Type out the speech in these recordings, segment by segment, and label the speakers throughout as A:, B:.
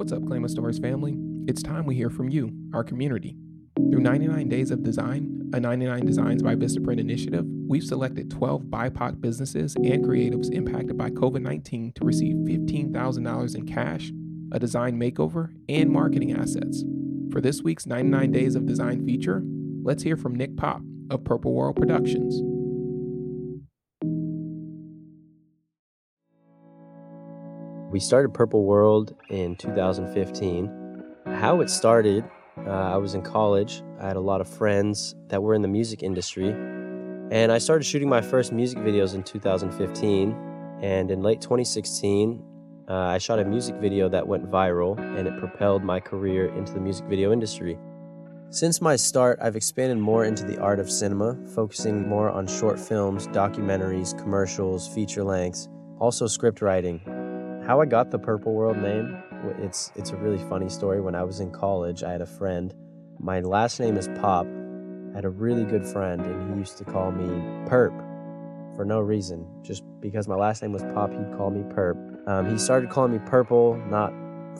A: What's up, Claim a Stories family? It's time we hear from you, our community. Through 99 Days of Design, a 99 Designs by Vistaprint initiative, we've selected 12 BIPOC businesses and creatives impacted by COVID 19 to receive $15,000 in cash, a design makeover, and marketing assets. For this week's 99 Days of Design feature, let's hear from Nick Pop of Purple World Productions.
B: We started Purple World in 2015. How it started, uh, I was in college. I had a lot of friends that were in the music industry. And I started shooting my first music videos in 2015. And in late 2016, uh, I shot a music video that went viral and it propelled my career into the music video industry. Since my start, I've expanded more into the art of cinema, focusing more on short films, documentaries, commercials, feature lengths, also script writing, how I got the Purple World name, it's it's a really funny story. When I was in college, I had a friend. My last name is Pop. I had a really good friend, and he used to call me Perp for no reason. Just because my last name was Pop, he'd call me Perp. Um, he started calling me Purple, not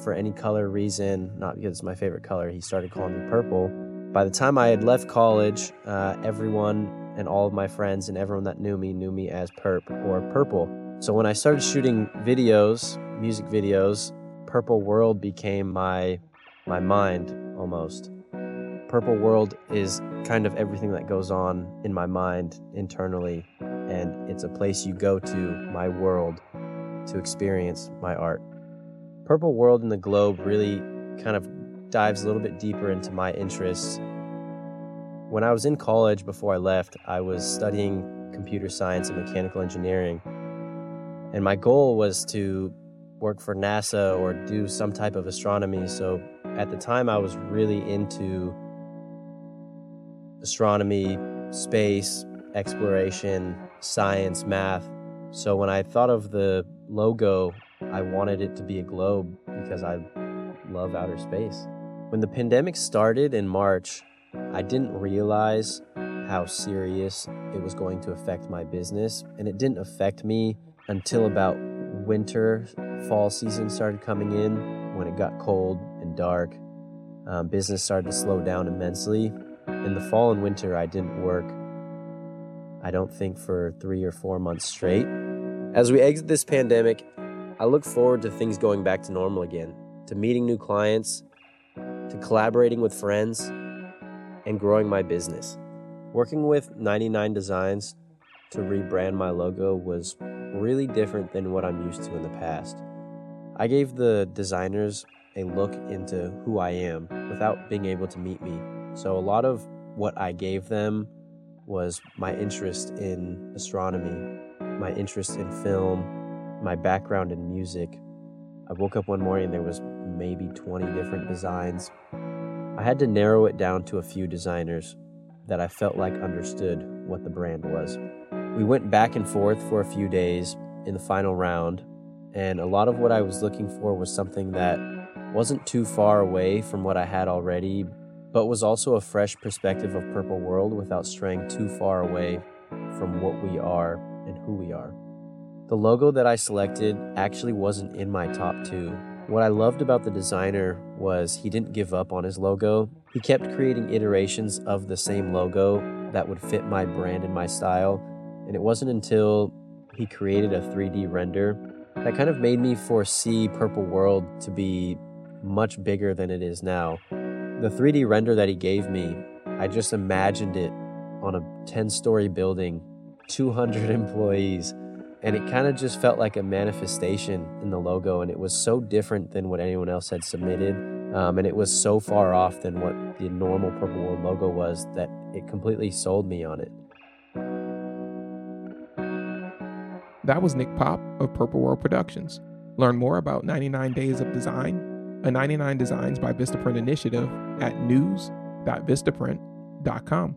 B: for any color reason, not because it's my favorite color. He started calling me Purple. By the time I had left college, uh, everyone and all of my friends and everyone that knew me knew me as Perp or Purple. So when I started shooting videos, music videos, Purple World became my my mind almost. Purple World is kind of everything that goes on in my mind internally and it's a place you go to, my world, to experience my art. Purple World and the Globe really kind of dives a little bit deeper into my interests. When I was in college before I left, I was studying computer science and mechanical engineering and my goal was to work for NASA or do some type of astronomy. So at the time, I was really into astronomy, space, exploration, science, math. So when I thought of the logo, I wanted it to be a globe because I love outer space. When the pandemic started in March, I didn't realize how serious it was going to affect my business, and it didn't affect me until about winter, fall season started coming in when it got cold and dark. Um, business started to slow down immensely. In the fall and winter, I didn't work, I don't think, for three or four months straight. As we exit this pandemic, I look forward to things going back to normal again, to meeting new clients, to collaborating with friends, and growing my business. Working with 99 Designs to rebrand my logo was really different than what I'm used to in the past. I gave the designers a look into who I am without being able to meet me. So a lot of what I gave them was my interest in astronomy, my interest in film, my background in music. I woke up one morning and there was maybe 20 different designs. I had to narrow it down to a few designers that I felt like understood what the brand was. We went back and forth for a few days in the final round, and a lot of what I was looking for was something that wasn't too far away from what I had already, but was also a fresh perspective of Purple World without straying too far away from what we are and who we are. The logo that I selected actually wasn't in my top two. What I loved about the designer was he didn't give up on his logo. He kept creating iterations of the same logo that would fit my brand and my style, and it wasn't until he created a 3D render that kind of made me foresee Purple World to be much bigger than it is now. The 3D render that he gave me, I just imagined it on a 10 story building, 200 employees, and it kind of just felt like a manifestation in the logo. And it was so different than what anyone else had submitted. Um, and it was so far off than what the normal Purple World logo was that it completely sold me on it.
A: That was Nick Pop of Purple World Productions. Learn more about 99 Days of Design, a 99 Designs by Vistaprint initiative at news.vistaprint.com.